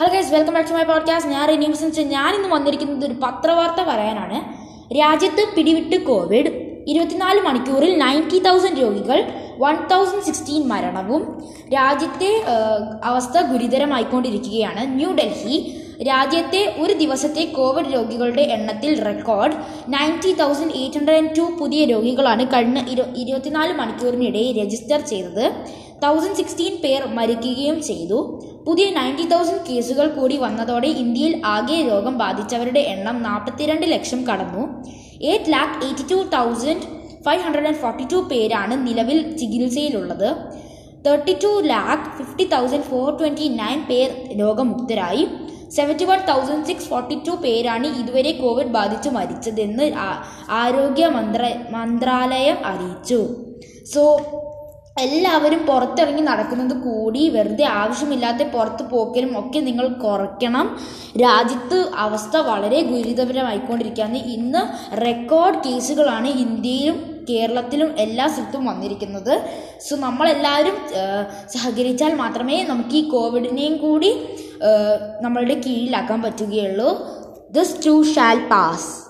Hello guys welcome back to my podcast ഞാൻ റിന്യൂസ് ഞാൻ ഇന്ന് വന്നിരിക്കുന്നത് ഒരു പത്രവാർത്ത പറയാനാണ്. രാജ്യത്ത് പിടിവിട്ട് കോവിഡ് ഇരുപത്തിനാല് മണിക്കൂറിൽ നയന്റി തൗസൻഡ് രോഗികൾ വൺ തൗസൻഡ് സിക്സ്റ്റീൻ മരണവും രാജ്യത്തെ അവസ്ഥ ഗുരുതരമായിക്കൊണ്ടിരിക്കുകയാണ്. ന്യൂഡൽഹി രാജ്യത്തെ ഒരു ദിവസത്തെ കോവിഡ് രോഗികളുടെ എണ്ണത്തിൽ record ninety thousand eight hundred and two പുതിയ രോഗികളാണ് കഴിഞ്ഞ ഇരു ഇരുപത്തിനാല് മണിക്കൂറിനിടെ രജിസ്റ്റർ ചെയ്തത്. തൗസൻഡ് സിക്സ്റ്റീൻ പേർ മരിക്കുകയും ചെയ്തു. പുതിയ നയന്റി തൗസൻഡ് കേസുകൾ കൂടി വന്നതോടെ ഇന്ത്യയിൽ ആകെ രോഗം ബാധിച്ചവരുടെ എണ്ണം നാൽപ്പത്തിരണ്ട് ലക്ഷം കടന്നു. Eight lakh eighty two thousand five hundred and forty two പേരാണ് നിലവിൽ ചികിത്സയിലുള്ളത്. Thirty two lakh fifty thousand four twenty nine പേർ രോഗമുക്തരായി. Seventy one thousand six forty two പേരാണ് ഇതുവരെ കോവിഡ് ബാധിച്ച് മരിച്ചതെന്ന് ആരോഗ്യ മന്ത്ര മന്ത്രാലയം അറിയിച്ചു. സോ എല്ലാവരും പുറത്തിറങ്ങി നടക്കുന്നത് കൂടി വെറുതെ ആവശ്യമില്ലാത്ത പുറത്ത് പോക്കലും ഒക്കെ നിങ്ങൾ കുറയ്ക്കണം. രാജ്യത്ത് അവസ്ഥ വളരെ ഗുരുതരമായിക്കൊണ്ടിരിക്കുകയാണ്. ഇന്ന് റെക്കോർഡ് കേസുകളാണ് ഇന്ത്യയിലും കേരളത്തിലും എല്ലാ സ്ഥലത്തും വന്നിരിക്കുന്നത്. സോ നമ്മളെല്ലാവരും സഹകരിച്ചാൽ മാത്രമേ നമുക്ക് ഈ കോവിഡിനെയും കൂടി നമ്മളുടെ കീഴിലാക്കാൻ പറ്റുകയുള്ളൂ. This to shall pass